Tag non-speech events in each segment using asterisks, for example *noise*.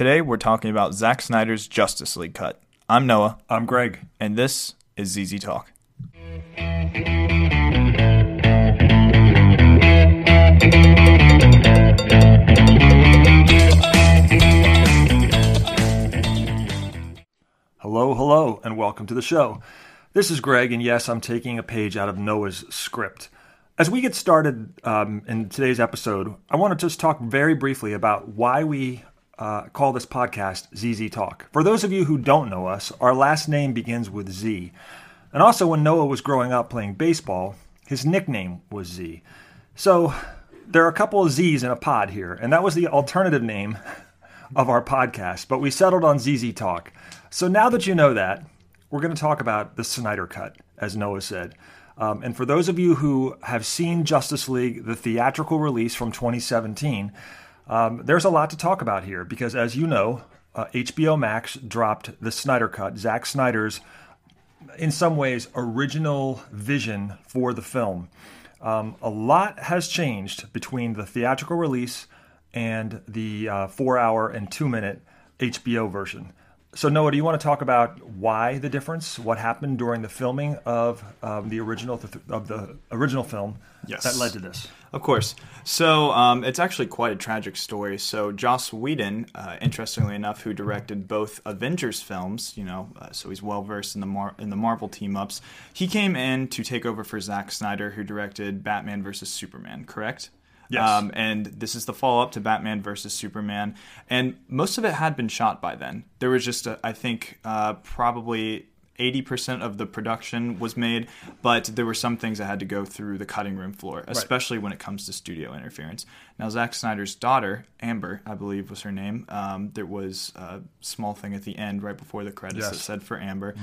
Today we're talking about Zack Snyder's Justice League cut. I'm Noah, I'm Greg. and this is ZZ Talk. Hello, hello, and welcome to the show. This is Greg, and yes, I'm taking a page out of Noah's script. As we get started um, in today's episode, I want to just talk very briefly about why we uh, call this podcast ZZ Talk. For those of you who don't know us, our last name begins with Z. And also, when Noah was growing up playing baseball, his nickname was Z. So there are a couple of Z's in a pod here, and that was the alternative name *laughs* of our podcast, but we settled on ZZ Talk. So now that you know that, we're going to talk about the Snyder Cut, as Noah said. Um, and for those of you who have seen Justice League, the theatrical release from 2017, um, there's a lot to talk about here because, as you know, uh, HBO Max dropped the Snyder Cut, Zack Snyder's, in some ways, original vision for the film. Um, a lot has changed between the theatrical release and the uh, four hour and two minute HBO version. So, Noah, do you want to talk about why the difference? What happened during the filming of um, the original of the original film Yes. that led to this? Of course. So um, it's actually quite a tragic story. So Joss Whedon, uh, interestingly enough, who directed both Avengers films, you know, uh, so he's well versed in the Mar- in the Marvel team ups. He came in to take over for Zack Snyder, who directed Batman versus Superman. Correct. Yes. Um, and this is the follow up to Batman versus Superman. And most of it had been shot by then. There was just, a, I think, uh, probably 80% of the production was made, but there were some things that had to go through the cutting room floor, especially when it comes to studio interference. Now, Zack Snyder's daughter, Amber, I believe was her name, um, there was a small thing at the end right before the credits Yes. that said for Amber.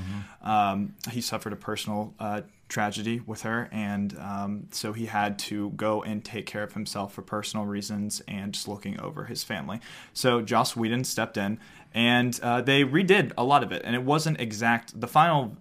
Um, he suffered a personal uh, tragedy with her, and um, so he had to go and take care of himself for personal reasons and just looking over his family. So Joss Whedon stepped in, and uh, they redid a lot of it, and it wasn't exact. The final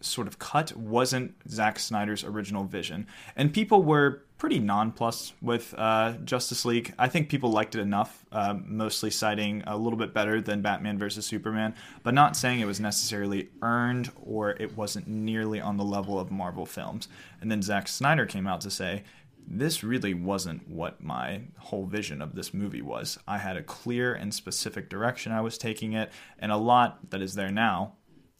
sort of cut wasn't Zack Snyder's original vision, and people were pretty nonplussed with uh, Justice League. I think people liked it enough, uh, mostly citing a little bit better than Batman versus Superman, but not saying it was necessarily earned or it wasn't nearly on the level of Marvel films. And then Zack Snyder came out to say. This really wasn't what my whole vision of this movie was. I had a clear and specific direction I was taking it, and a lot that is there now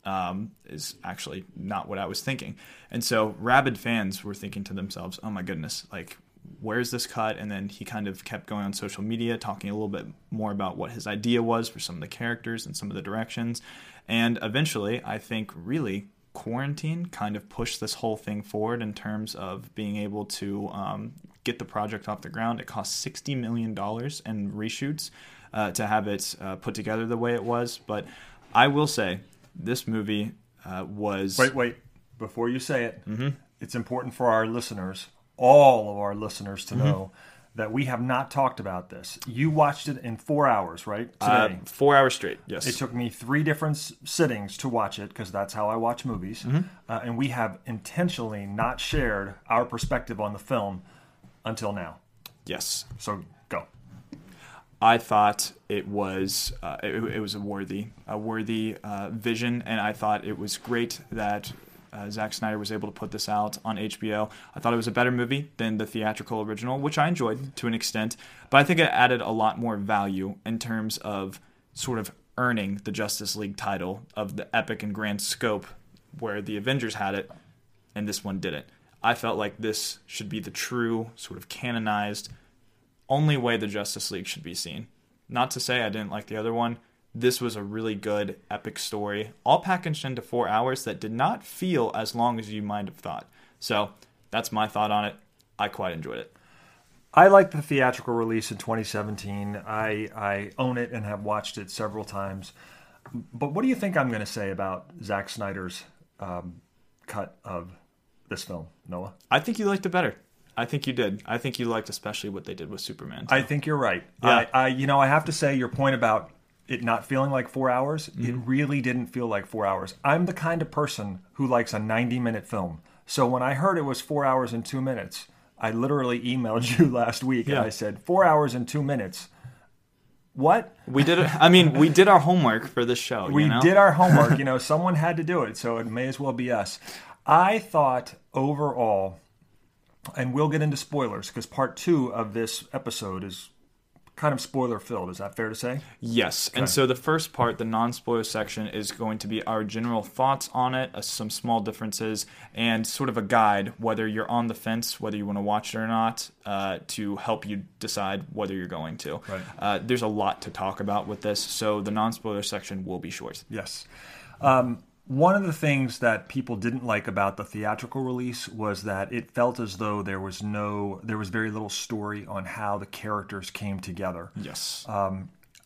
um, is actually not what I was thinking. And so rabid fans were thinking to themselves, oh my goodness, like, where's this cut? And then he kind of kept going on social media, talking a little bit more about what his idea was for some of the characters and some of the directions. And eventually, I think really quarantine kind of pushed this whole thing forward in terms of being able to um, get the project off the ground. It cost $60 million in reshoots uh, to have it uh, put together the way it was. But I will say, this movie uh, was Wait, wait. Before you say it, it's important for our listeners, all of our listeners, to know that we have not talked about this. You watched it in four hours, right? uh, Today. four hours straight. Yes, it took me three different sittings to watch it because that's how I watch movies. Uh, and we have intentionally not shared our perspective on the film until now. yes. So go. I thought it was uh, it, it was a worthy a worthy uh, vision, and I thought it was great that uh, Zack Snyder was able to put this out on HBO. I thought it was a better movie than the theatrical original, which I enjoyed to an extent, but I think it added a lot more value in terms of sort of earning the Justice League title of the epic and grand scope where the Avengers had it, and this one didn't. I felt like this should be the true sort of canonized only way the Justice League should be seen. Not to say I didn't like the other one. This was a really good, epic story, all packaged into four hours that did not feel as long as you might have thought. So that's my thought on it. I quite enjoyed it. I like the theatrical release in 2017. I, I own it and have watched it several times. But what do you think I'm going to say about Zack Snyder's um, cut of this film, Noah? I think you liked it better. I think you did. I think you liked especially what they did with Superman. too. I think you're right. Yeah. I, I, you know, I have to say your point about it not feeling like four hours. It Mm-hmm. really didn't feel like four hours. I'm the kind of person who likes a 90 minute film. So when I heard it was four hours and two minutes, I literally emailed *laughs* you last week and I said four hours and two minutes What? We did. I mean, we did our homework for this show. We you know? did our homework. you *laughs* know, someone had to do it, so it may as well be us. I thought overall, and we'll get into spoilers because part two of this episode is kind of spoiler filled. Is that fair to say? Yes. And so the first part, the non spoiler section, is going to be our general thoughts on it, uh, some small differences, and sort of a guide, whether you're on the fence, whether you want to watch it or not, uh, to help you decide whether you're going to. Right. Uh, there's a lot to talk about with this, so the non spoiler section will be short. Yes. Um, one of the things that people didn't like about the theatrical release was that it felt as though there was no, there was very little story on how the characters came together. Yes.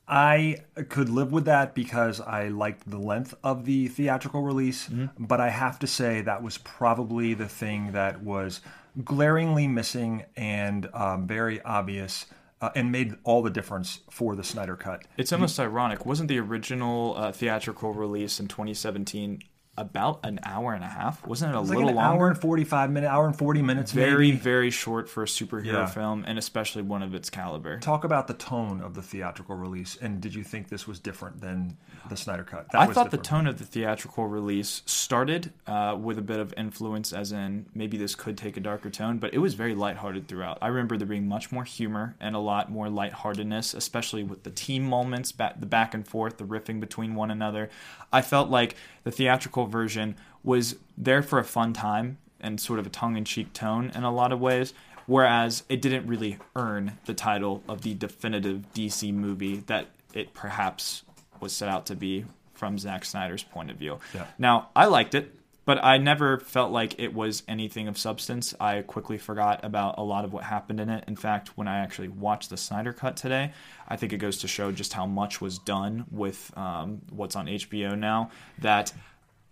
I could live with that because I liked the length of the theatrical release, but I have to say that was probably the thing that was glaringly missing and um, very obvious uh, and made all the difference for the Snyder Cut. It's almost ironic. Wasn't the original uh, theatrical release in 2017 about an hour and a half? Wasn't it a It's like little an longer? hour and 45 minutes, hour and 40 minutes very, maybe. very short for a superhero Yeah. film, and especially one of its caliber. Talk about the tone of the theatrical release, and did you think this was different than the Snyder Cut? That I was thought the tone of the theatrical release started uh, with a bit of influence, as in maybe this could take a darker tone, but it was very lighthearted throughout. I remember there being much more humor and a lot more lightheartedness, especially with the team moments, ba- the back and forth, the riffing between one another. I felt like the theatrical version was there for a fun time and sort of a tongue in cheek tone in a lot of ways. Whereas it didn't really earn the title of the definitive DC movie that it perhaps was set out to be from Zack Snyder's point of view. Yeah. Now, I liked it, but I never felt like it was anything of substance. I quickly forgot about a lot of what happened in it. In fact, when I actually watched the Snyder Cut today, I think it goes to show just how much was done with um, what's on HBO now that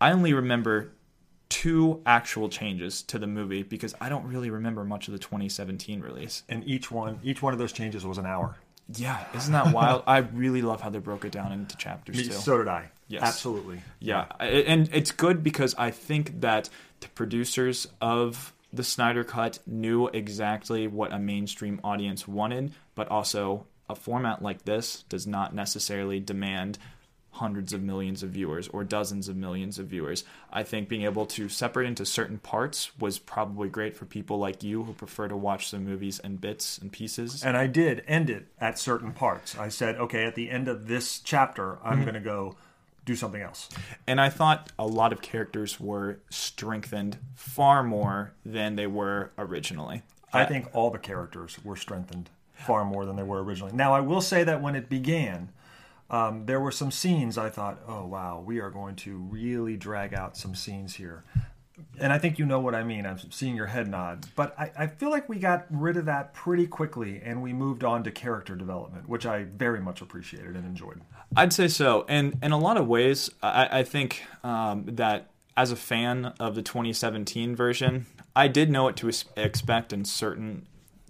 I only remember two actual changes to the movie because I don't really remember much of the 2017 release. and each one, each one of those changes was an hour. Yeah, isn't that wild? I really love how they broke it down into chapters too. So did I. Yes. absolutely. Yeah, and it's good because I think that the producers of the Snyder Cut knew exactly what a mainstream audience wanted, but also a format like this does not necessarily demand hundreds of millions of viewers or dozens of millions of viewers. I think being able to separate into certain parts was probably great for people like you who prefer to watch the movies in bits and pieces. And I did end it at certain parts. I said, okay, at the end of this chapter, I'm Mm-hmm. going to go do something else. And I thought a lot of characters were strengthened far more than they were originally. I think all the characters were strengthened far more than they were originally. Now, I will say that when it began, um, there were some scenes I thought, oh, wow, we are going to really drag out some scenes here. And I think you know what I mean. I'm seeing your head nod. But I, I feel like we got rid of that pretty quickly and we moved on to character development, which I very much appreciated and enjoyed. I'd say so. And in a lot of ways, I, I think um, that as a fan of the 2017 version, I did know what to expect in certain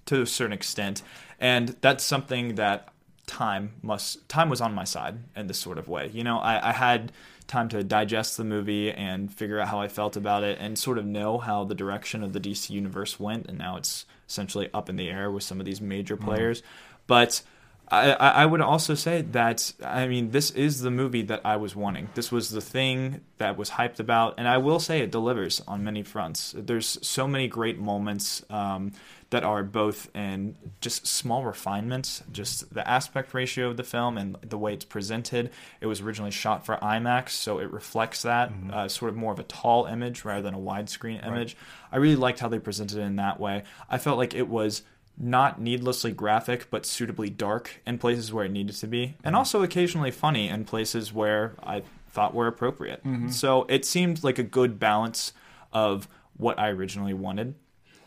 to a certain extent, and that's something that time must time was on my side in this sort of way. You know, I, I had time to digest the movie and figure out how I felt about it, and sort of know how the direction of the DC universe went, and now it's essentially up in the air with some of these major players, but. I, I I would also say that I mean this is the movie that I was wanting. This was the thing that was hyped about, and I will say it delivers on many fronts. There's so many great moments um, that are both in just small refinements, just the aspect ratio of the film and the way it's presented. It was originally shot for IMAX, so it reflects that mm-hmm. uh, sort of more of a tall image rather than a widescreen image. I really liked how they presented it in that way. I felt like it was not needlessly graphic, but suitably dark in places where it needed to be, and mm-hmm. also occasionally funny in places where I thought were appropriate. Mm-hmm. So it seemed like a good balance of what I originally wanted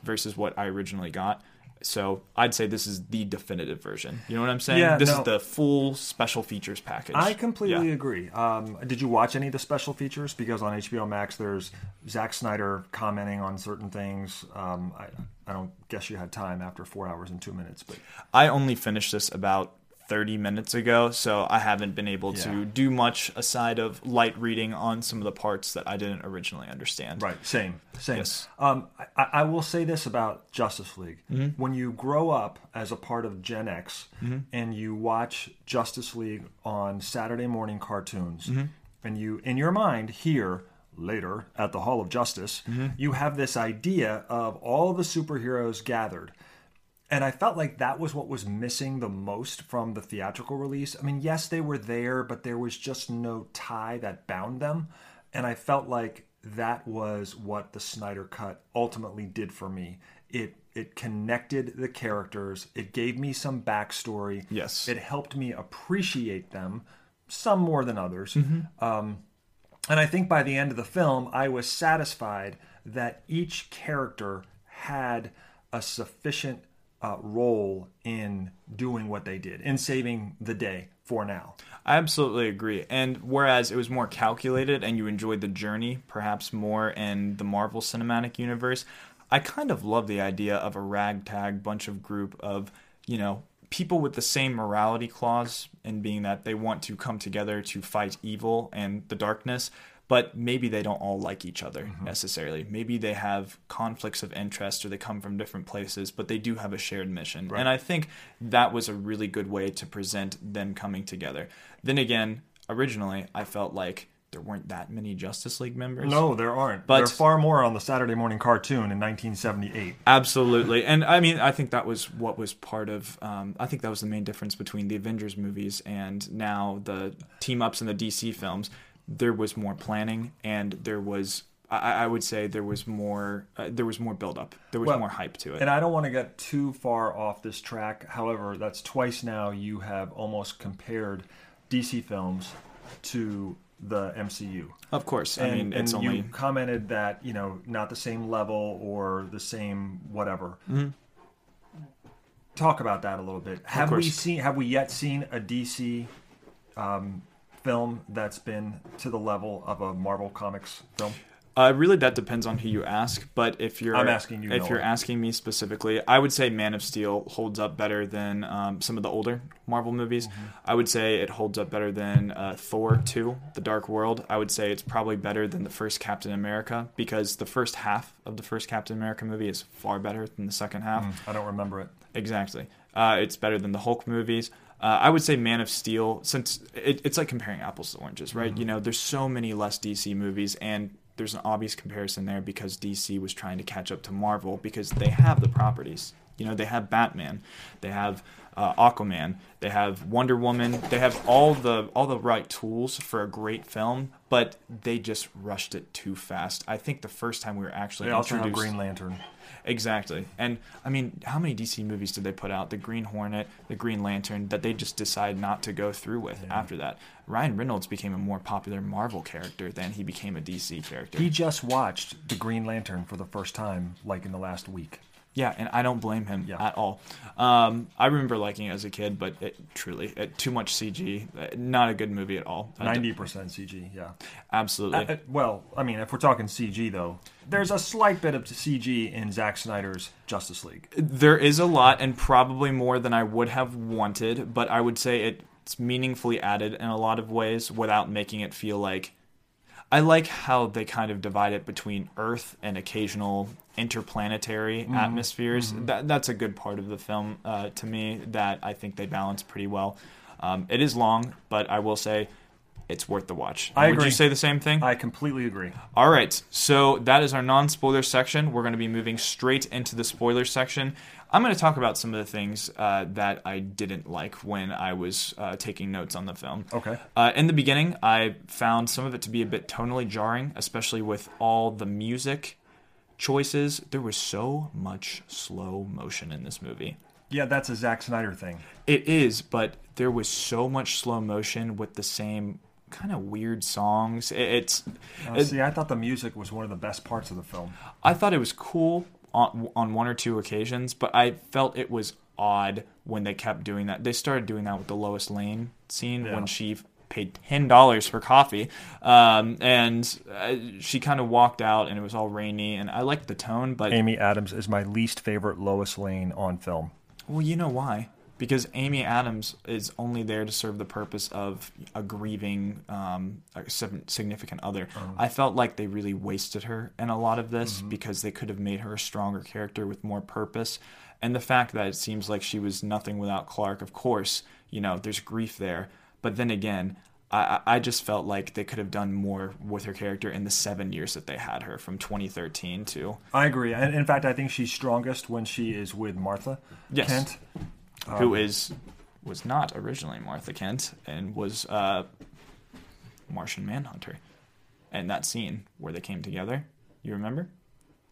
versus what I originally got. So I'd say this is the definitive version. You know what I'm saying? Yeah, this no. is the full special features package. I completely Yeah. agree. Um, did you watch any of the special features? Because on HBO Max, there's Zack Snyder commenting on certain things. Um, I, I don't guess you had time after four hours and two minutes, but I only finished this about 30 minutes ago, so I haven't been able Yeah. to do much aside of light reading on some of the parts that I didn't originally understand. Right. Same. Same. Yes. Um, I, I will say this about Justice League: Mm-hmm. when you grow up as a part of Gen X and you watch Justice League on Saturday morning cartoons, Mm-hmm. and you, in your mind, hear later at the Hall of Justice, Mm-hmm. you have this idea of all the superheroes gathered. And I felt like that was what was missing the most from the theatrical release. I mean, yes, they were there, but there was just no tie that bound them. And I felt like that was what the Snyder Cut ultimately did for me. It it connected the characters. It gave me some backstory. Yes. It helped me appreciate them, some more than others. Mm-hmm. Um, and I think by the end of the film, I was satisfied that each character had a sufficient uh, role in doing what they did, in saving the day for now. I absolutely agree. And whereas it was more calculated and you enjoyed the journey perhaps more in the Marvel Cinematic Universe, I kind of love the idea of a ragtag bunch of group of, you know, people with the same morality clause and being that they want to come together to fight evil and the darkness, but maybe they don't all like each other necessarily. Maybe they have conflicts of interest or they come from different places, but they do have a shared mission. And I think that was a really good way to present them coming together. Then again, originally I felt like there weren't that many Justice League members. No, there aren't. But- there are far more on the Saturday morning cartoon in 1978. Absolutely, and I mean, I think that was what was part of. Um, I think that was the main difference between the Avengers movies and now the team ups in the DC films. There was more planning, and there was, I, I would say, there was more. Uh, there was more build up. There was Well, more hype to it. And I don't want to get too far off this track. However, that's twice now you have almost compared DC films to the MCU. of course, I and, mean, it's and only you commented that you know not the same level or the same whatever. Talk about that a little bit. Have we Mm-hmm. seen? Have we yet seen a DC um, film that's been to the level of a Marvel Comics film? Uh, really, that depends on who you ask. But if you're, I'm asking you, if Noah. you're asking me specifically, I would say Man of Steel holds up better than um, some of the older Marvel movies. Mm-hmm. I would say it holds up better than uh, Thor 2, The Dark World. I would say it's probably better than the first Captain America because the first half of the first Captain America movie is far better than the second half. I don't remember it. Exactly. Uh, it's better than the Hulk movies. Uh, I would say Man of Steel, since it, it's like comparing apples to oranges, right? You know, there's so many less DC movies, and there's an obvious comparison there because DC was trying to catch up to Marvel because they have the properties. You know, they have Batman, they have uh, Aquaman, they have Wonder Woman, they have all the all the right tools for a great film, but they just rushed it too fast. I think the first time we were actually They also introduced, Green Lantern. Exactly. And I mean, how many DC movies did they put out? The Green Hornet, the Green Lantern, that they just decide not to go through with after that. Ryan Reynolds became a more popular Marvel character than he became a DC character. He just watched the Green Lantern for the first time, like in the last week. Yeah, and I don't blame him Yeah. at all. Um, I remember liking it as a kid, but it truly, it, too much CG. uh, Not a good movie at all. Ninety percent CG. Yeah. Absolutely. Uh, well, I mean, if we're talking CG though, there's a slight bit of CG in Zack Snyder's Justice League. There is a lot, and probably more than I would have wanted, but I would say it's meaningfully added in a lot of ways without making it feel like. I like how they kind of divide it between Earth and occasional interplanetary atmospheres. That, that's a good part of the film uh, to me that I think they balance pretty well. Um, it is long, but I will say it's worth the watch. I Would agree. you say the same thing? I completely agree. All right, so that is our non spoiler section. We're going to be moving straight into the spoiler section. I'm going to talk about some of the things uh, that I didn't like when I was uh, taking notes on the film. Okay. Uh, in the beginning, I found some of it to be a bit tonally jarring, especially with all the music choices. There was so much slow motion in this movie. Yeah, that's a Zack Snyder thing. It is, but there was so much slow motion with the same kind of weird songs. It, it's Uh, see, I thought the music was one of the best parts of the film. I thought it was cool on, on one or two occasions, but I felt it was odd when they kept doing that. They started doing that with the Lois Lane scene Yeah. when she paid ten dollars for coffee, um, and uh, she kind of walked out, and it was all rainy. And I liked the tone, but Amy Adams is my least favorite Lois Lane on film. well, you know why? Because Amy Adams is only there to serve the purpose of a grieving um, a significant other. I felt like they really wasted her in a lot of this because they could have made her a stronger character with more purpose. And the fact that it seems like she was nothing without Clark, of course, you know, there's grief there. But then again, I, I just felt like they could have done more with her character in the seven years that they had her from 2013 to I agree. And in fact, I think she's strongest when she is with Martha Yes. Kent. Who is was not originally Martha Kent and was uh, Martian Manhunter. And that scene where they came together, you remember?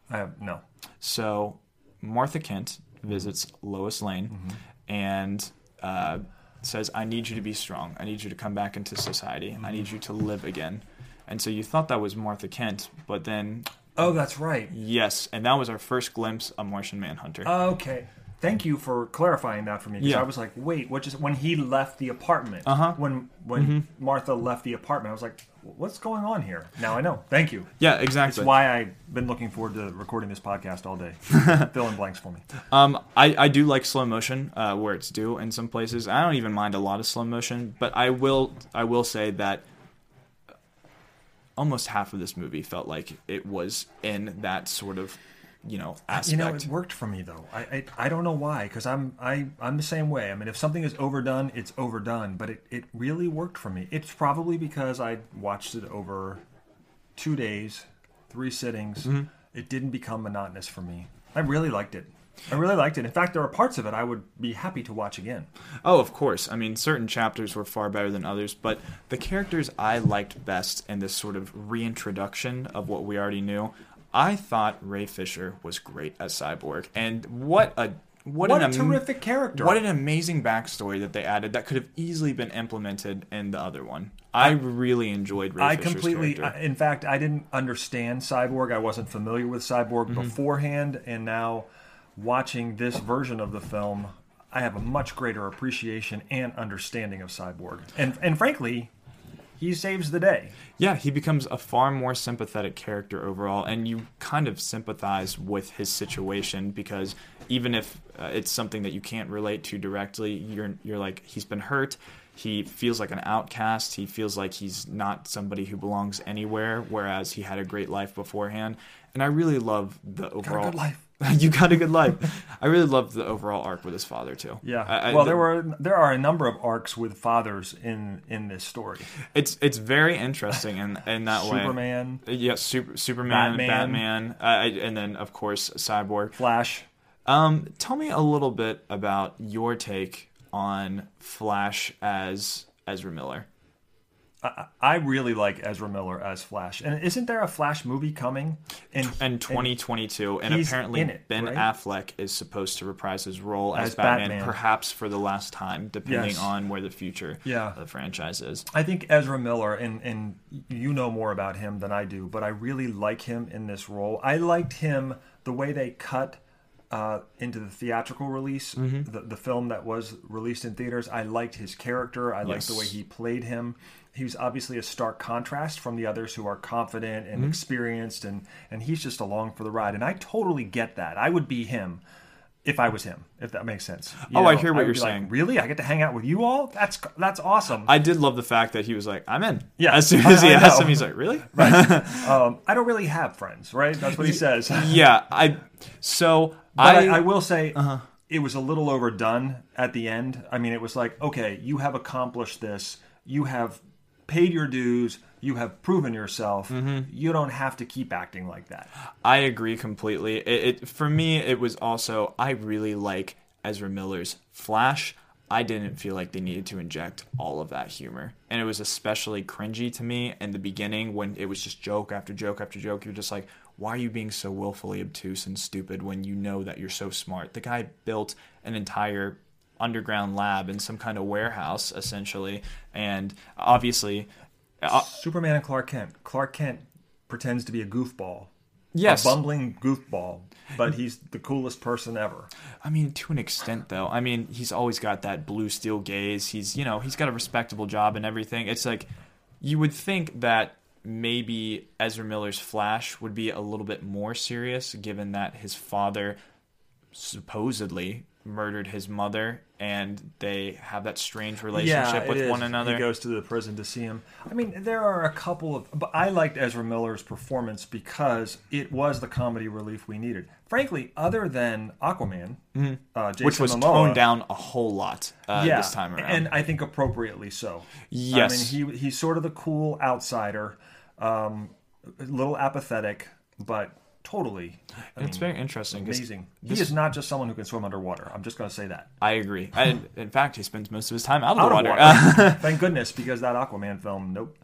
I have no. So Martha Kent visits Lois Lane and uh, says, "I need you to be strong. I need you to come back into society. I need you to live again." And so you thought that was Martha Kent, but then Oh, that's right. yes, and that was our first glimpse of Martian Manhunter. Okay. Thank you for clarifying that for me. Because Yeah. I was like, wait, what just when he left the apartment? Uh-huh. Mm-hmm. When when Martha left the apartment, I was like, what's going on here? Now I know. Thank you. yeah, exactly. That's why I've been looking forward to recording this podcast all day. *laughs* Fill in blanks for me. Um, I, I do like slow motion uh, where it's due in some places. I don't even mind a lot of slow motion, but I will I will say that almost half of this movie felt like it was in that sort of you know aspect. You know, it worked for me though. I I, I don't know why, because I'm I I'm the same way. I mean, if something is overdone, it's overdone. But it, it really worked for me. It's probably because I watched it over two days, three sittings. Mm-hmm. It didn't become monotonous for me. I really liked it. I really liked it. In fact, there are parts of it I would be happy to watch again. Oh, of course. I mean, certain chapters were far better than others, but the characters I liked best in this sort of reintroduction of what we already knew, I thought Ray Fisher was great as Cyborg, and what a what, What an a terrific character. What an amazing backstory that they added that could have easily been implemented in the other one. I really enjoyed Ray I Fisher's completely, character. I- in fact, I didn't understand Cyborg. I wasn't familiar with Cyborg Mm-hmm. beforehand, and now watching this version of the film, I have a much greater appreciation and understanding of Cyborg. And and frankly, he saves the day. Yeah, he becomes a far more sympathetic character overall, and you kind of sympathize with his situation because even if uh, it's something that you can't relate to directly, you're you're like he's been hurt. He feels like an outcast. He feels like he's not somebody who belongs anywhere, whereas he had a great life beforehand. And I really love the overall. good life. *laughs* you got a good life. I really loved the overall arc with his father too. Yeah. I- I- well, there were there are a number of arcs with fathers in in this story. It's it's very interesting in in that way. Superman, Yes, super, Superman, Batman. Batman, uh, I- and then of course Cyborg. Flash. Um, tell me a little bit about your take on Flash as Ezra Miller. I, I really like Ezra Miller as Flash. And isn't there a Flash movie coming? In, In 2022, and he's apparently it, Ben right? Affleck is supposed to reprise his role as, As Batman, Batman. perhaps for the last time, depending Yes. on where the future Yeah. of the franchise is. I think Ezra Miller, and, and you know more about him than I do, but I really like him in this role. I liked him the way they cut uh, into the theatrical release, Mm-hmm. the, the film that was released in theaters. I liked his character. I liked the way he played him. He was obviously a stark contrast from the others who are confident Mm-hmm. and experienced, and, and he's just along for the ride. And I totally get that. I would be him if I was him, if that makes sense. You Oh, I hear what would you're be like, saying. really? I get to hang out with you all? That's that's awesome. I did love the fact that he was like, "I'm in." Yeah, As soon *laughs* as he I- I asked know. him, he's like, "Really?" *laughs* um, I don't really have friends, right? That's what he says. *laughs* yeah. I. So I. I, I will say it was a little overdone at the end. I mean, it was like, okay, you have accomplished this. You have paid your dues. You have proven yourself. Mm-hmm. You don't have to keep acting like that. I agree completely. It, it for me, it was also I really like Ezra Miller's Flash. I didn't feel like they needed to inject all of that humor, and it was especially cringy to me in the beginning when it was just joke after joke after joke. You're just like, why are you being so willfully obtuse and stupid when you know that you're so smart? The guy built an entire underground lab in some kind of warehouse essentially, and obviously. Uh, Superman and Clark Kent. Clark Kent pretends to be a goofball. yes, A bumbling goofball, but he's the coolest person ever. I mean, to an extent, though. I mean, he's always got that blue steel gaze. He's, you know, he's got a respectable job and everything. It's like you would think that maybe Ezra Miller's Flash would be a little bit more serious, given that his father supposedly murdered his mother, and they have that strange relationship it with is. one another. He goes to the prison to see him. I mean, there are a couple of, but I liked Ezra Miller's performance because it was the comedy relief we needed. Frankly, other than Aquaman, uh, Mm-hmm. which was Momoa, toned down a whole lot uh, yeah, this time around. and I think appropriately so. Yes. I mean he he's sort of the cool outsider, um, a little apathetic, but totally I it's mean, very interesting. amazing. He is not just someone who can swim underwater. I'm just going to say that. I agree. And in fact, he spends most of his time out of Out the of water. water. *laughs* Thank goodness, because that Aquaman film, nope.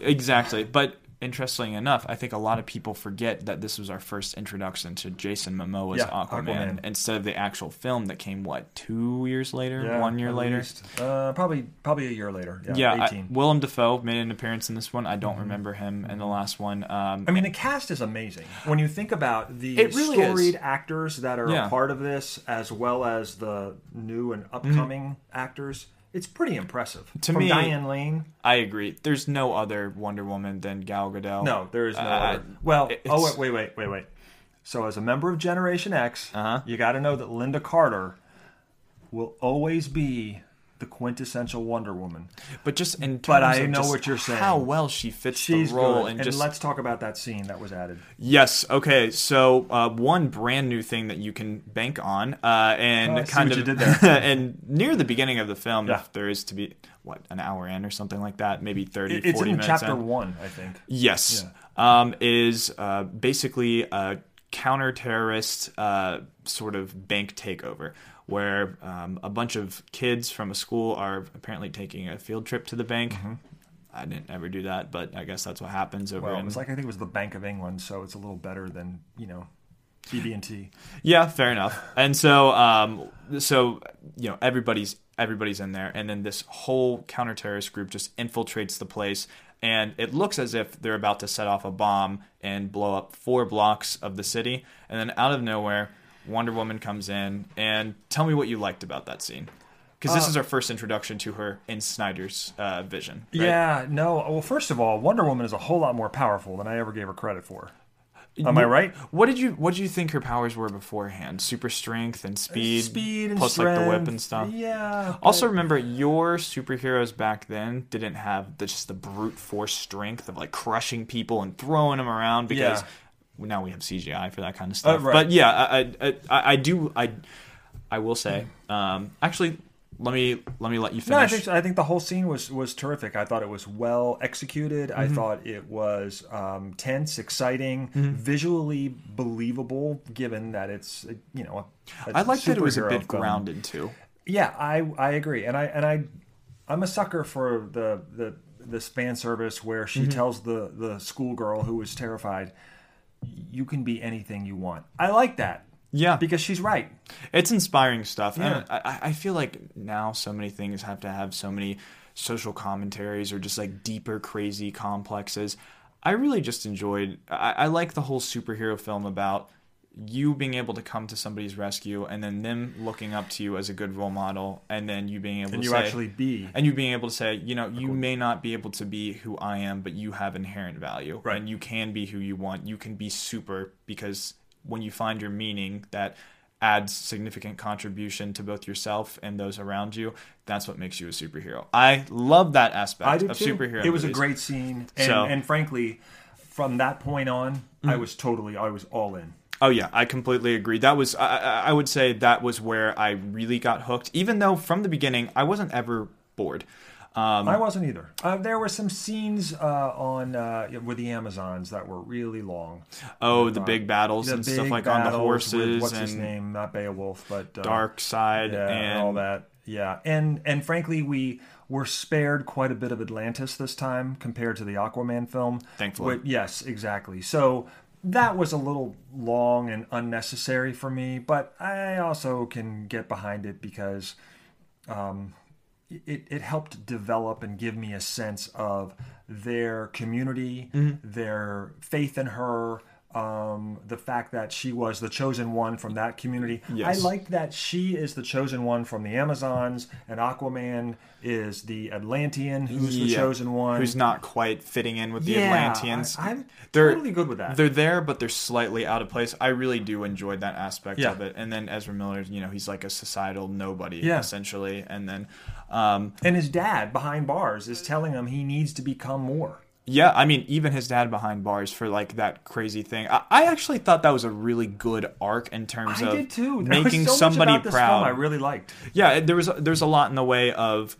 exactly. But interestingly enough, I think a lot of people forget that this was our first introduction to Jason Momoa's Yeah, Aquaman, Aquaman. instead of the actual film that came what two years later, one year later. Uh, probably probably a year later. Yeah, Yeah, I- Willem Dafoe made an appearance in this one. I Mm-hmm. don't remember him in the last one. Um, I mean, the cast is amazing. When you think about the really is. storied actors that are Yeah. a part of this, as well as the new and upcoming actors, it's pretty impressive. To From me- Diane Lane, I agree. There's no other Wonder Woman than Gal Gadot. no, there is no Uh, other. Well, it's- oh wait, wait, wait, wait, wait. So, as a member of Generation X, Uh-huh. you got to know that Lynda Carter will always be the quintessential Wonder Woman. but just in terms But I of know just what you're saying. How well she fits She's the role, good. and And, just let's talk about that scene that was added. Yes. Okay. So uh, one brand new thing that you can bank on, uh, and Oh, kind of you did there. *laughs* and near the beginning of the film, Yeah. if there is to be what an hour in or something like that, maybe 30, It- It's 40 in minutes chapter in. one, I think. Yes. Um, is uh, basically a counter-terrorist uh, sort of bank takeover. Where um, a bunch of kids from a school are apparently taking a field trip to the bank. I didn't ever do that, but I guess that's what happens over Mm-hmm. Well, in it's like I think it was the Bank of England, so it's a little better than you know, BB&T. Yeah, fair enough. And so, um, so you know, everybody's everybody's in there, and then this whole counter-terrorist group just infiltrates the place, and it looks as if they're about to set off a bomb and blow up four blocks of the city, and then out of nowhere, Wonder Woman comes in, and tell me what you liked about that scene. Because this Uh, is our first introduction to her in Snyder's uh, vision. right? Yeah, no. Well, first of all, Wonder Woman is a whole lot more powerful than I ever gave her credit for. Am I right? What did you What did you think her powers were beforehand? Super strength and speed, Speed and plus like the whip and stuff. Yeah. Also, remember your superheroes back then didn't have the, just the brute force strength of like crushing people and throwing them around because Yeah. Now we have CGI for that kind of stuff. right. But yeah, I, I, I, I do I I will say um, actually let me let me let you No, I finish. think I think the whole scene was was terrific. I thought it was well executed. Mm-hmm. I thought it was um, tense, exciting, Mm-hmm. visually believable, given that it's uh, you know. A, a I like that it was a bit grounded too. Yeah, I I agree, and I and I I'm a sucker for the the this fan service where Mm-hmm. she tells the the schoolgirl who was terrified, "You can be anything you want." I like that Yeah, because she's right. It's inspiring stuff. Yeah. And I, I feel like now so many things have to have so many social commentaries or just like deeper, crazy complexes. I really just enjoyed. I, I like the whole superhero film about you being able to come to somebody's rescue and then them looking up to you as a good role model and then you being able And to you say actually be and you being able to say you know you may not be able to be who i am but you have inherent value Right. and you can be who you want you can be super because when you find your meaning that adds significant contribution to both yourself and those around you that's what makes you a superhero i love that aspect of too. superhero It was a great scene, and, So- and frankly, from that point on, Mm. I was totally I was all in. Oh yeah, I completely agree. That was I, I would say that was where I really got hooked. Even though from the beginning I wasn't ever bored. Um, I wasn't either. Uh, there were some scenes uh, on uh, with the Amazons that were really long. oh, the big battles The and stuff big like on the horses what's his name? Not Beowulf, but uh, Darkseid yeah, and all that. Yeah, and and frankly, we were spared quite a bit of Atlantis this time compared to the Aquaman film. Thankfully. Wh- yes, exactly. So that was a little long and unnecessary for me, but I also can get behind it because um, it, it helped develop and give me a sense of their community, Mm-hmm. their faith in her, um, the fact that she was the chosen one from that community. Yes. I liked that she is the chosen one from the Amazons, and Aquaman is the Atlantean who's the chosen one. who's not quite fitting in with the Yeah, Atlanteans. I, am They're- totally good with that. They're there, but they're slightly out of place. I really do enjoy that aspect Yeah. of it. And then Ezra Miller, you know, he's like a societal nobody, Yeah. essentially. And then, um, And his dad behind bars is telling him he needs to become more. Yeah, I mean, even his dad behind bars for like that crazy thing. I, I actually thought that was a really good arc in terms I of. Making so somebody proud. I really liked. yeah there was there's a lot in the way of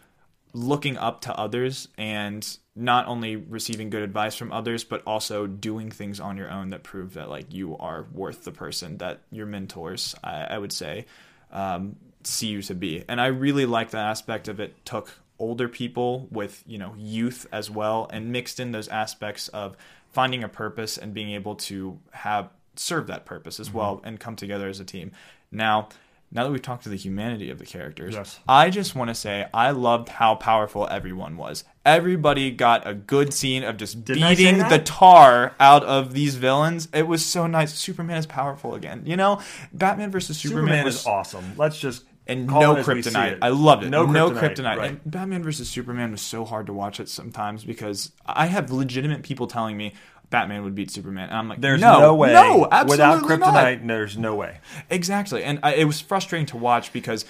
looking up to others and not only receiving good advice from others but also doing things on your own that prove that like you are worth the person that your mentors i, I would say um, see you to be and i really like that aspect of it took older people with you know youth as well and mixed in those aspects of finding a purpose and being able to have serve that purpose as mm-hmm. well and come together as a team now now that we've talked to the humanity of the characters, Yes. I just want to say I loved how powerful everyone was. Everybody got a good scene of just Didn't beating the tar out of these villains. It was so nice. Superman is powerful again. You know, Batman versus Superman, Superman was is awesome. Let's just and call no it as we see kryptonite. I loved it. No No, kryptonite, kryptonite. right. And Batman versus Superman was so hard to watch at sometimes because I have legitimate people telling me Batman would beat Superman, and I'm like, There's no, no, way. no, absolutely Without not. kryptonite, there's no way. Exactly, and I, it was frustrating to watch because,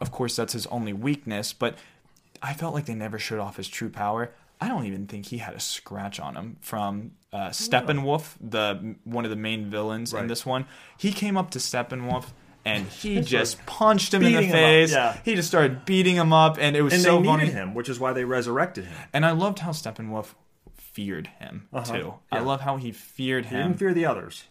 of course, that's his only weakness. But I felt like they never showed off his true power. I don't even think he had a scratch on him from uh, Steppenwolf, the one of the main villains Right. in this one. He came up to Steppenwolf and he just punched him in the face. yeah. He just started beating him up, and it was And so they funny. him, which is why they resurrected him. And I loved how Steppenwolf feared him uh-huh. too. I love how he feared He him. didn't fear the others.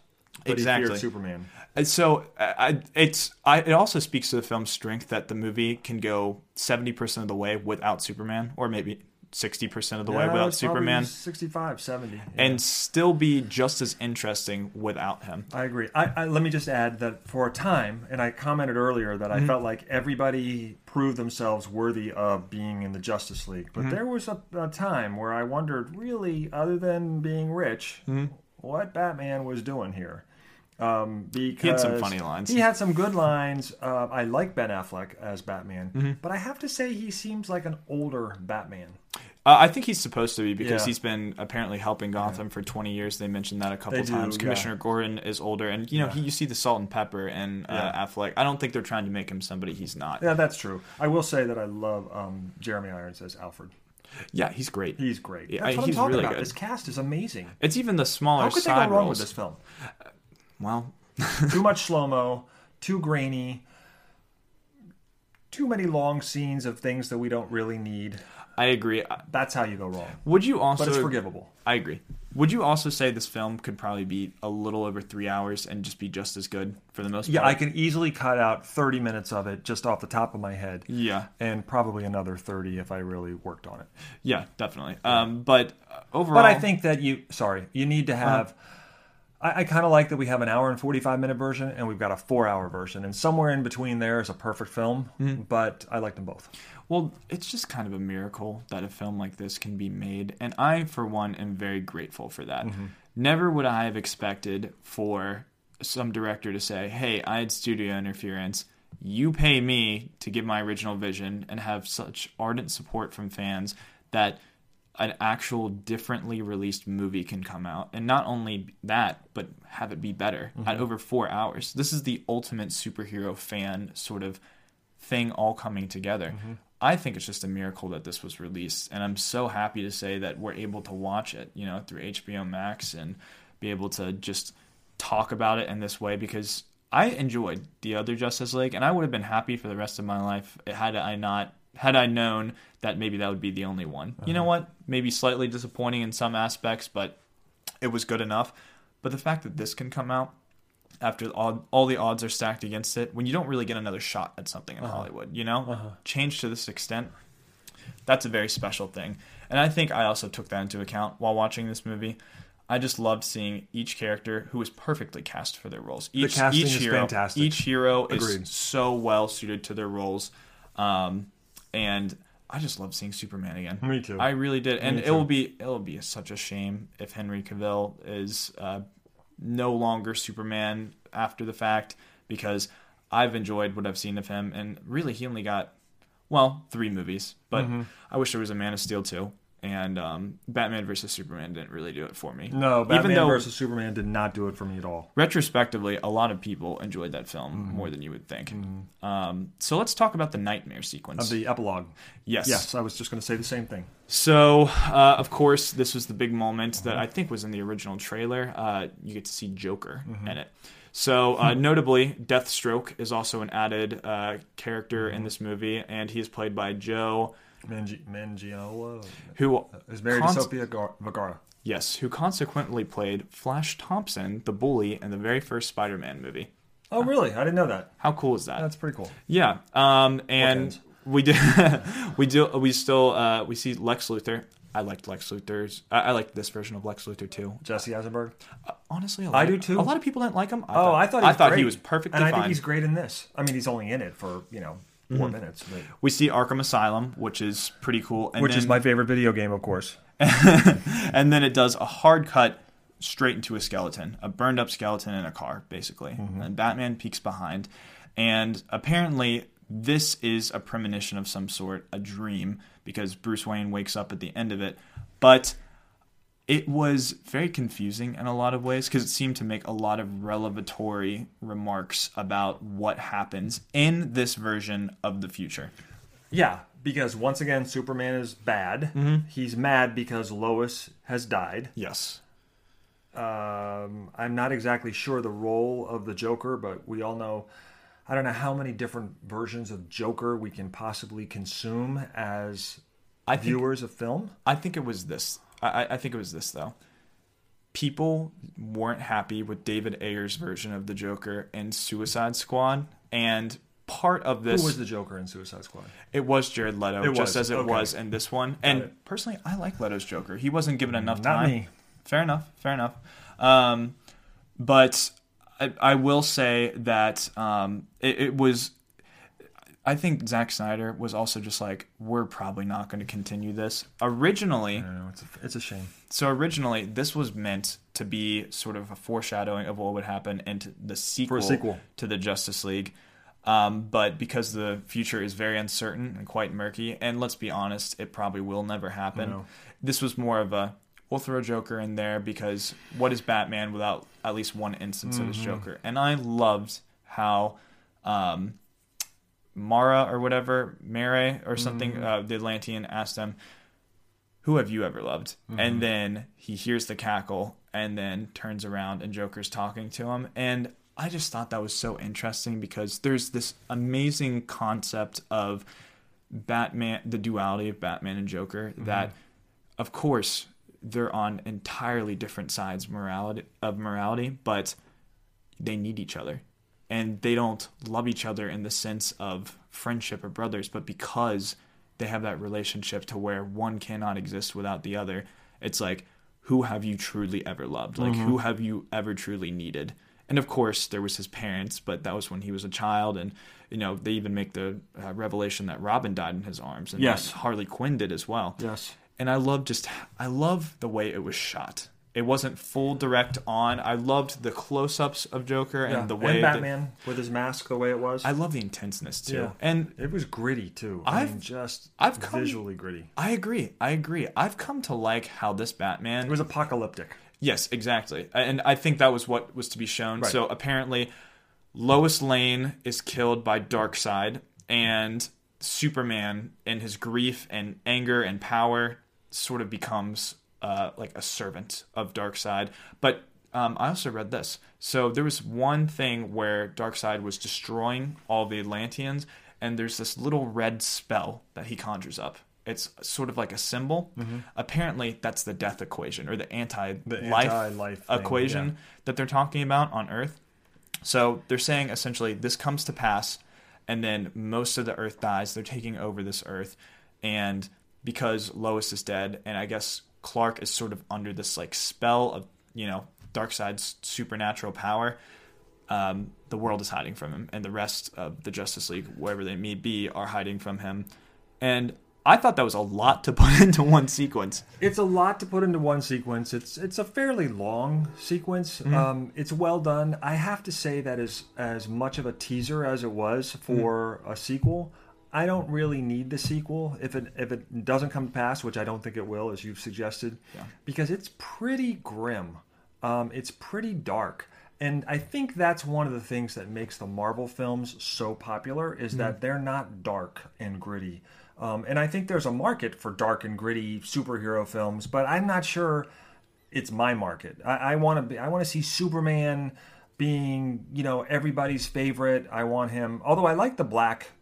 But Exactly. he feared Superman. And so I, I- it's I, it also speaks to the film's strength that the movie can go seventy percent of the way without Superman, or maybe sixty percent of the way Yeah, without Superman, 65, 70. yeah. and still be just as interesting without him. I agree. I, I, let me just add that for a time, and I commented earlier that Mm-hmm. I felt like everybody proved themselves worthy of being in the Justice League. Mm-hmm. But there was a, a time where I wondered, really, other than being rich, Mm-hmm. what Batman was doing here. Um, because had some funny lines. He had some good lines. Uh, I like Ben Affleck as Batman, Mm-hmm. but I have to say he seems like an older Batman. Uh, I think he's supposed to be because Yeah. he's been apparently helping Gotham for 20 years. They mentioned that a couple They do, times. yeah. Commissioner Gordon is older, and you know Yeah. he, you see the salt and pepper and uh, Affleck. I don't think they're trying to make him somebody he's not. Yeah, that's true. I will say that I love um, Jeremy Irons as Alfred. Yeah, he's great. He's great. Yeah, That's what he's I'm talking really about. good. This cast is amazing. It's even the smaller How could they side go wrong roles. with this film? Well, *laughs* Too much slow mo, too grainy, too many long scenes of things that we don't really need. I agree. That's how you go wrong. Would you also? But it's forgivable. I agree. Would you also say this film could probably be a little over three hours and just be just as good for the most Yeah, I can easily cut out 30 minutes of it just off the top of my head. Yeah, And probably another 30 if I really worked on it. yeah, definitely. Um, but uh, overall, But I think that you, sorry, you need to have. I, I kind of like that we have an hour and 45 minute version and we've got a four hour version. And somewhere in between there is a perfect film, but I like them both. Well, it's just kind of a miracle that a film like this can be made, and I, for one, am very grateful for that. Mm-hmm. Never would I have expected for some director to say, "Hey, I had studio interference. You pay me to give my original vision," and have such ardent support from fans that an actual differently released movie can come out and not only that but have it be better at over four hours this is the ultimate superhero fan sort of thing all coming together i think it's just a miracle that this was released and i'm so happy to say that we're able to watch it you know through hbo max and be able to just talk about it in this way because i enjoyed the other justice league and i would have been happy for the rest of my life had i not had I known that maybe that would be the only one. You know uh-huh. what? Maybe slightly disappointing in some aspects, but it was good enough. But the fact that this can come out after all, all the odds are stacked against it, when you don't really get another shot at something in Hollywood, you know, change to this extent, that's a very special thing. And I think I also took that into account while watching this movie. I just loved seeing each character who was perfectly cast for their roles. Each, casting each is hero, fantastic. Each hero Agreed. is so well suited to their roles, um, and I just love seeing Superman again. Me too. I really did, and it will be it will be such a shame if Henry Cavill is uh, no longer Superman after the fact because I've enjoyed what I've seen of him, and really he only got well three movies, but Mm-hmm. I wish there was a Man of Steel two. And um, Batman versus Superman didn't really do it for me. No, Batman even though versus Superman did not do it for me at all. retrospectively, a lot of people enjoyed that film Mm-hmm. more than you would think. Um, so let's talk about the nightmare sequence. Of the epilogue. yes. Yes, I was just going to say the same thing. So, uh, of course, this was the big moment that I think was in the original trailer. Uh, you get to see Joker in it. So, uh, notably, Deathstroke is also an added uh, character in this movie, and he is played by Joe, Mangi- Manganiello who is married Cons- to Sofia Gar- Vergara. yes, who consequently played Flash Thompson, the bully, in the very first Spider-Man movie. Oh, really? I didn't know that. How cool is that? That's pretty cool. Yeah. Um, and we do, *laughs* we do. We still. Uh, we see Lex Luthor. I liked Lex Luthor's. I, I liked this version of Lex Luthor too. Jesse Eisenberg. Uh, honestly, a I lot do of- too. A lot of people didn't like him. I Oh, thought, I thought he I was thought great. he was perfectly and I fine. think he's great in this. I mean, he's only in it for you know Mm-hmm. 4 minutes, but, we see Arkham Asylum, which is pretty cool. And which is my favorite video game, of course. *laughs* and then it does a hard cut straight into a skeleton, a burned up skeleton in a car, basically. Mm-hmm. And Batman peeks behind, and apparently this is a premonition of some sort, a dream, because Bruce Wayne wakes up at the end of it. But it was very confusing in a lot of ways because it seemed to make a lot of revelatory remarks about what happens in this version of the future. Yeah, because once again, Superman is bad. He's mad because Lois has died. Yes. Um, I'm not exactly sure the role of the Joker, but we all know. I don't know how many different versions of Joker we can possibly consume as I think viewers of film. I think it was this. I, I- think it was this though. People weren't happy with David Ayer's version of the Joker in Suicide Squad, and part of this Who was the Joker in Suicide Squad? it was Jared Leto, It just was, as it okay. was in this one. and it. personally, I like Leto's Joker. He wasn't given enough Not time. me. Fair enough. Fair enough. Um, but I, I will say that um, it, it was. I think Zack Snyder was also just like, we're probably not going to continue this. Originally, know. It's a, it's a shame. so originally, this was meant to be sort of a foreshadowing of what would happen into the sequel, sequel. to the Justice League. Um, but because the future is very uncertain and quite murky, and let's be honest, it probably will never happen. No. This was more of a we'll throw Joker in there because what is Batman without at least one instance of his Mm-hmm. Joker? And I loved how um, Mara or whatever, Mare or something, Mm-hmm. uh, the Atlantean asked him, Who have you ever loved? Mm-hmm. And then he hears the cackle and then turns around and Joker's talking to him. And I just thought that was so interesting because there's this amazing concept of Batman, the duality of Batman and Joker, Mm-hmm. that, of course, they're on entirely different sides morality of morality, but they need each other and they don't love each other in the sense of friendship or brothers but because they have that relationship to where one cannot exist without the other it's like who have you truly ever loved like who have you ever truly needed and of course there was his parents but that was when he was a child and you know they even make the uh, revelation that robin died in his arms and Yes. harley quinn did as well Yes. and I love just I love the way it was shot. It wasn't full direct on. I loved the close-ups of Joker and Yeah. the way and that- Batman with his mask the way it was. I love the intenseness too. Yeah. And it was gritty too. I I've- mean, just I've come- visually gritty. I agree. I agree. I've come to like how this It Batman was apocalyptic. Yes, exactly. And I think that was what was to be shown. Right. So apparently Lois Lane is killed by Darkseid and Superman in his grief and anger and power sort of becomes uh, like a servant of Darkseid. But um, I also read this. So there was one thing where Darkseid was destroying all the Atlanteans, and there's this little red spell that he conjures up. It's sort of like a symbol. Apparently, that's the death equation or the anti-life, The anti-life thing, equation yeah. that they're talking about on Earth. So they're saying essentially this comes to pass, and then most of the Earth dies. They're taking over this Earth, and because Lois is dead, and I guess Clark is sort of under this like spell of you know Darkseid's supernatural power. Um, the world is hiding from him, and the rest of the Justice League, wherever they may be, are hiding from him. And I thought that was a lot to *laughs* put into one sequence. It's a lot to put into one sequence. It's it's a fairly long sequence. Um, it's well done. I have to say that as as much of a teaser as it was for a sequel, I don't really need the sequel if it if it doesn't come to pass, which I don't think it will, as you've suggested, because it's pretty grim. Um, it's pretty dark. And I think that's one of the things that makes the Marvel films so popular is that they're not dark and gritty. Um, and I think there's a market for dark and gritty superhero films, but I'm not sure it's my market. I, I want to be. I want to see Superman being, you know, everybody's favorite. I want him. Although I like the black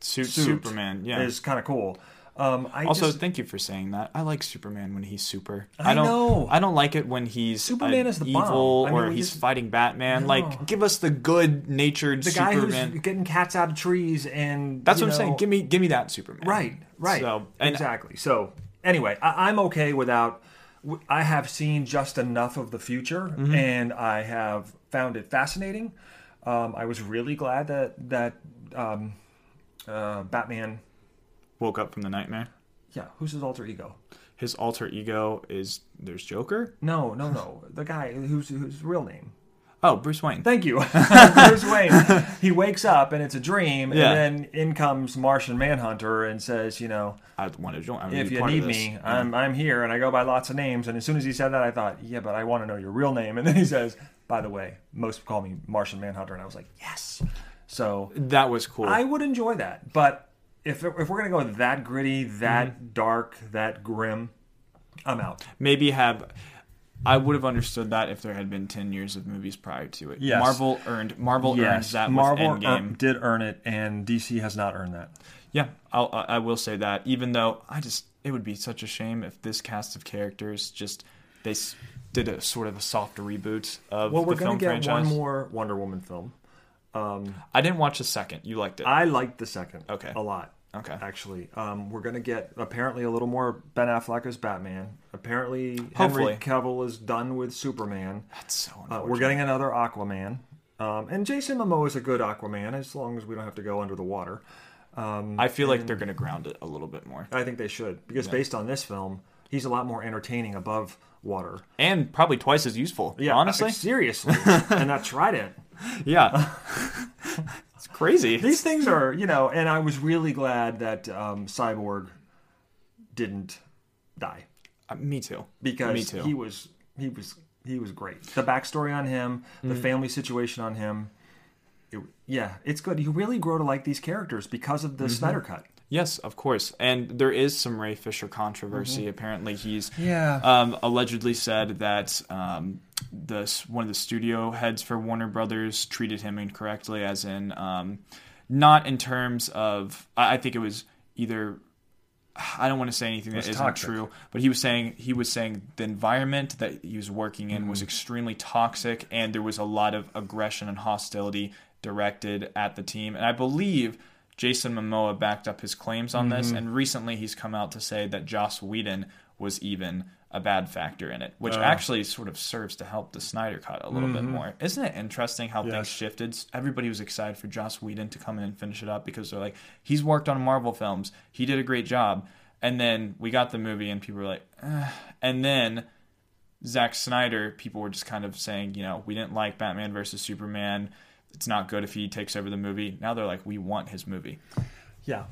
Suit, suit. Superman, yeah. is kind of cool. Um, I also, just, thank you for saying that. I like Superman when he's super. I don't. know. I don't like it when he's Superman is the evil bomb. I mean, or he's just- fighting Batman. Like, give us the good-natured the guy Superman. who's getting cats out of trees and That's what I'm saying. Give me, give me that Superman. Right, right. So, and exactly. So, anyway, I, I'm okay without. I have seen just enough of the future, Mm-hmm. and I have found it fascinating. Um, I was really glad that that um, uh, Batman. woke up from the nightmare. Yeah, who's his alter ego? His alter ego is there's Joker. No, no, no. *laughs* the guy who's whose real name. Oh, Bruce Wayne. Thank you, *laughs* *laughs* Bruce Wayne. He wakes up and it's a dream, Yeah. and then in comes Martian Manhunter and says, you know, I want to join. I wanna if you need me, I'm I'm here, and I go by lots of names. And as soon as he said that, I thought, yeah, but I want to know your real name. And then he says, by the way, most call me Martian Manhunter, and I was like, yes. So that was cool. I would enjoy that, but if if we're gonna go that gritty, that Mm-hmm. dark, that grim, I'm out. Maybe have. I would have understood that if there had been ten years of movies prior to it. Yes. Marvel earned. Marvel earned that Marvel with Endgame. ear- did earn it, and DC has not earned that. Yeah, I'll, I I will say that. Even though I just, it would be such a shame if this cast of characters just they did a sort of a soft reboot of Well, we're the gonna film get franchise. one more Wonder Woman film. I didn't watch the second. You liked it. I liked the second. Okay. A lot. Okay. Actually, um, we're gonna get apparently a little more Ben Affleck as Batman. Apparently, Hopefully. Henry Cavill is done with Superman. That's so. Uh, we're getting another Aquaman, um, and Jason Momoa is a good Aquaman as long as we don't have to go under the water. I feel like they're going to ground it a little bit more, I think they should because based on this film, he's a lot more entertaining above water. and probably twice as useful. Yeah, honestly, uh, seriously, and that Trident. *laughs* *laughs* yeah. *laughs* it's crazy. These things are, you know, and I was really glad that um, Cyborg didn't die. Uh, me too. because me too. he was he was he was great. The backstory on him, the Mm. family situation on him, it, yeah, it's good. You really grow to like these characters because of the Mm-hmm. Snyder cut. Yes, of course. And there is some Ray Fisher controversy. Apparently, he's Mm-hmm. Yeah. um, allegedly said that um, the one of the studio heads for Warner Brothers treated him incorrectly, as in um, not in terms of. I I think it was either. I don't want to say anything that isn't toxic. true, but he was saying he was saying the environment that he was working in Mm-hmm. was extremely toxic, and there was a lot of aggression and hostility directed at the team. And I believe Jason Momoa backed up his claims on Mm-hmm. this, and recently he's come out to say that Joss Whedon was even a bad factor in it, which Uh. actually sort of serves to help the Snyder cut a little bit more. Isn't it interesting how Mm-hmm. Yes. things shifted? Everybody was excited for Joss Whedon to come in and finish it up because they're like, he's worked on Marvel films, he did a great job. And then we got the movie, and people were like, eh. and then Zack Snyder, people were just kind of saying, you know, we didn't like Batman versus Superman. It's not good if he takes over the movie. Now they're like, we want his movie. Yeah.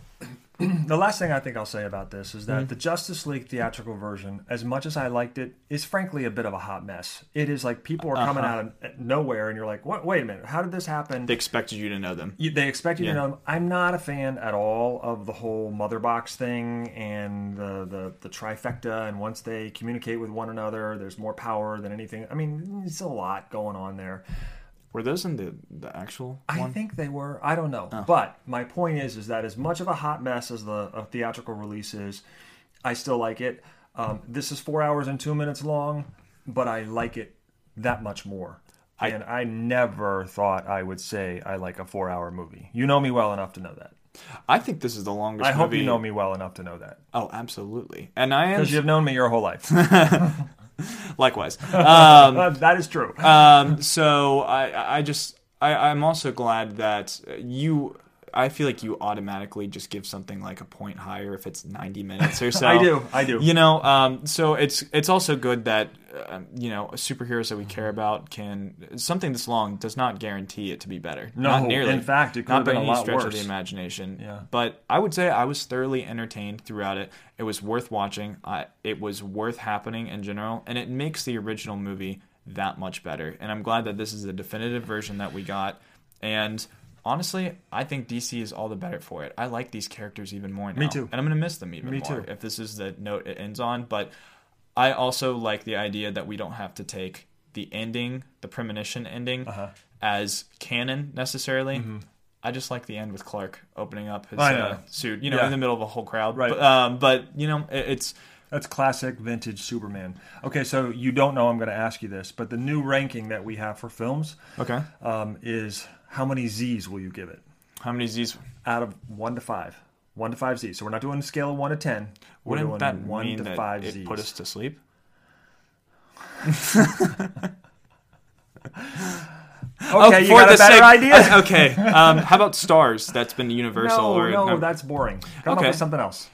*clears throat* the last thing I think I'll say about this is Mm-hmm. that the Justice League theatrical version, as much as I liked it, is frankly a bit of a hot mess. It is like people are coming Uh-huh. out of nowhere, and you're like, "What? Wait a minute! How did this happen?" They expected you to know them. You, they expect you Yeah. to know. them. I'm not a fan at all of the whole mother box thing and the, the the trifecta. And once they communicate with one another, there's more power than anything. I mean, it's a lot going on there. Were those in the the actual I think they were. I don't know. But my point is, is that as much of a hot mess as the uh, theatrical release is, I still like it. Um, this is four hours and two minutes long, but I like it that much more. and I never thought I would say I like a four-hour movie. You know me well enough to know that. I think this is the longest. I hope movie. you know me well enough to know that Oh, absolutely. And I am because you've known me your whole life. *laughs* *laughs* *laughs* likewise. Um, *laughs* that is true. um, so I, I just, I, I'm also glad that you. I feel like you automatically just give something like a point higher if it's 90 minutes or *laughs* so. I do, I do. You know, um, so it's it's also good that uh, you know superheroes that we care about can something this long does not guarantee it to be better. No, not nearly. in fact, it could not have been by a any lot stretch of worse. the imagination. Yeah. But I would say I was thoroughly entertained throughout it. It was worth watching. I, it was worth happening in general, and it makes the original movie that much better. And I'm glad that this is the definitive version that we got. And honestly, I think DC is all the better for it. I like these characters even more now. Me too. And I'm going to miss them even Me more too. if this is the note it ends on. But I also like the idea that we don't have to take the ending, the premonition ending, Uh-huh. as canon necessarily. I just like the end with Clark opening up his Mm-hmm. Uh, suit, you know, Yeah. in the middle of a whole crowd. Right. But, um, but you know, it, it's That's classic vintage Superman. Okay, so you don't know I'm going to ask you this, but the new ranking that we have for films okay. um, is how many Z's will you give it How many Z's? out of one to five? One to five Z's. So we're not doing a scale of one to ten. We're Wouldn't doing that one mean to that five it Z's. put us to sleep? *laughs* okay, you Oh, for got a better sake- idea? *laughs* okay. Um, how about stars? That's been *laughs* universal. no, or no, that's boring. Come up Okay. with something else.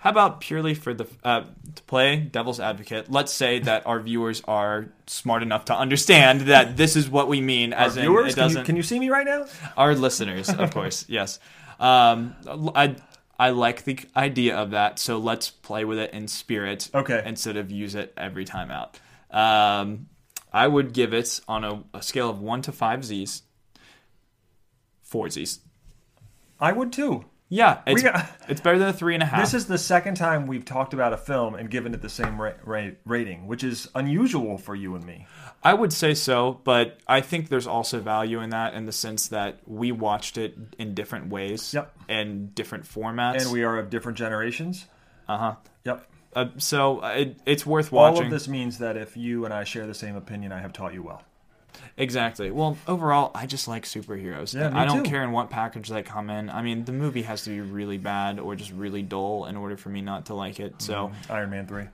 How about purely for the uh, to play devil's advocate? Let's say that our viewers are smart enough to understand that this is what we mean, as Our in viewers, can you, can you see me right now? Our listeners, of course, *laughs* yes. Um, I I like the idea of that, so let's play with it in spirit, Okay. instead of use it every time out. Um, I would give it on a, a scale of one to five Z's, four Z's. I would too. Yeah, it's, got- it's better than a three and a half. This is the second time we've talked about a film and given it the same ra- ra- rating, which is unusual for you and me. I would say so, but I think there's also value in that in the sense that we watched it in different ways Yep. and different formats. And we are of different generations. uh-huh. Yep. Uh, so it, it's worth watching. All of this means that if you and I share the same opinion, I have taught you well. Exactly. Well, overall, I just like superheroes. Yeah, I don't too. care in what package they come in. I mean, the movie has to be really bad or just really dull in order for me not to like it. So, mm-hmm. Iron Man 3.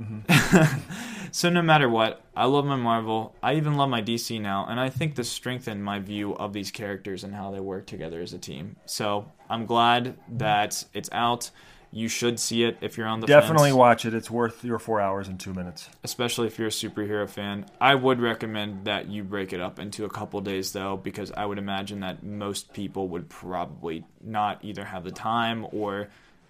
Mm-hmm. *laughs* so no matter what, I love my Marvel. I even love my DC now, and I think this strengthened my view of these characters and how they work together as a team. So I'm glad that it's out. You should see it if you're on the Definitely fence. watch it. It's worth your four hours and two minutes. especially if you're a superhero fan. I would recommend that you break it up into a couple days though, because I would imagine that most people would probably not either have the time or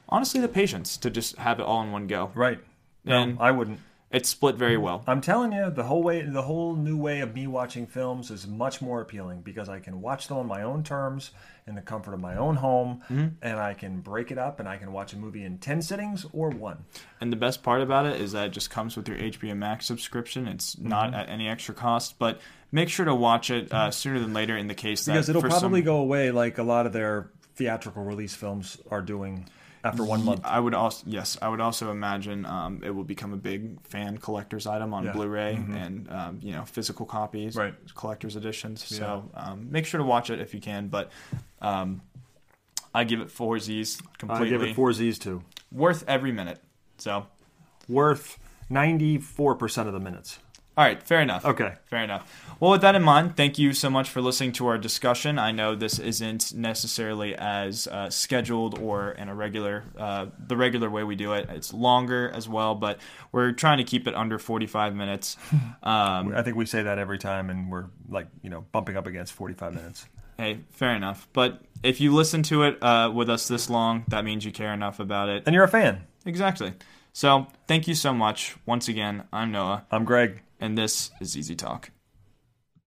honestly the patience to just have it all in one go. Right. No, I wouldn't. It's split very well. I'm telling you, the whole way, the whole new way of me watching films is much more appealing because I can watch them on my own terms in the comfort of my own home, Mm-hmm. and I can break it up and I can watch a movie in ten sittings or one. And the best part about it is that it just comes with your HBO Max subscription. It's not Mm-hmm. at any extra cost, but make sure to watch it uh, sooner than later in the case that Because it'll probably some, go away like a lot of their theatrical release films are doing after one month. I would also yes, I would also imagine um, it will become a big fan collector's item on Yeah. Mm-hmm. Blu-ray and um, you know physical copies, Right. collector's editions. So um, make sure to watch it if you can. But um, I give it four Z's completely. I give it four Z's too. worth every minute. So Worth ninety four percent of the minutes. All right, fair enough. Okay. Fair enough. Well, with that in mind, thank you so much for listening to our discussion. I know this isn't necessarily as uh, scheduled or in a regular, uh, the regular way we do it. It's longer as well, but we're trying to keep it under 45 minutes. *laughs* Um, I think we say that every time, and we're like you know bumping up against forty five minutes. hey, fair enough. But if you listen to it uh, with us this long, that means you care enough about it. And you're a fan. Exactly. So thank you so much. Once again, I'm Noah, I'm Greg. And this is Easy Talk.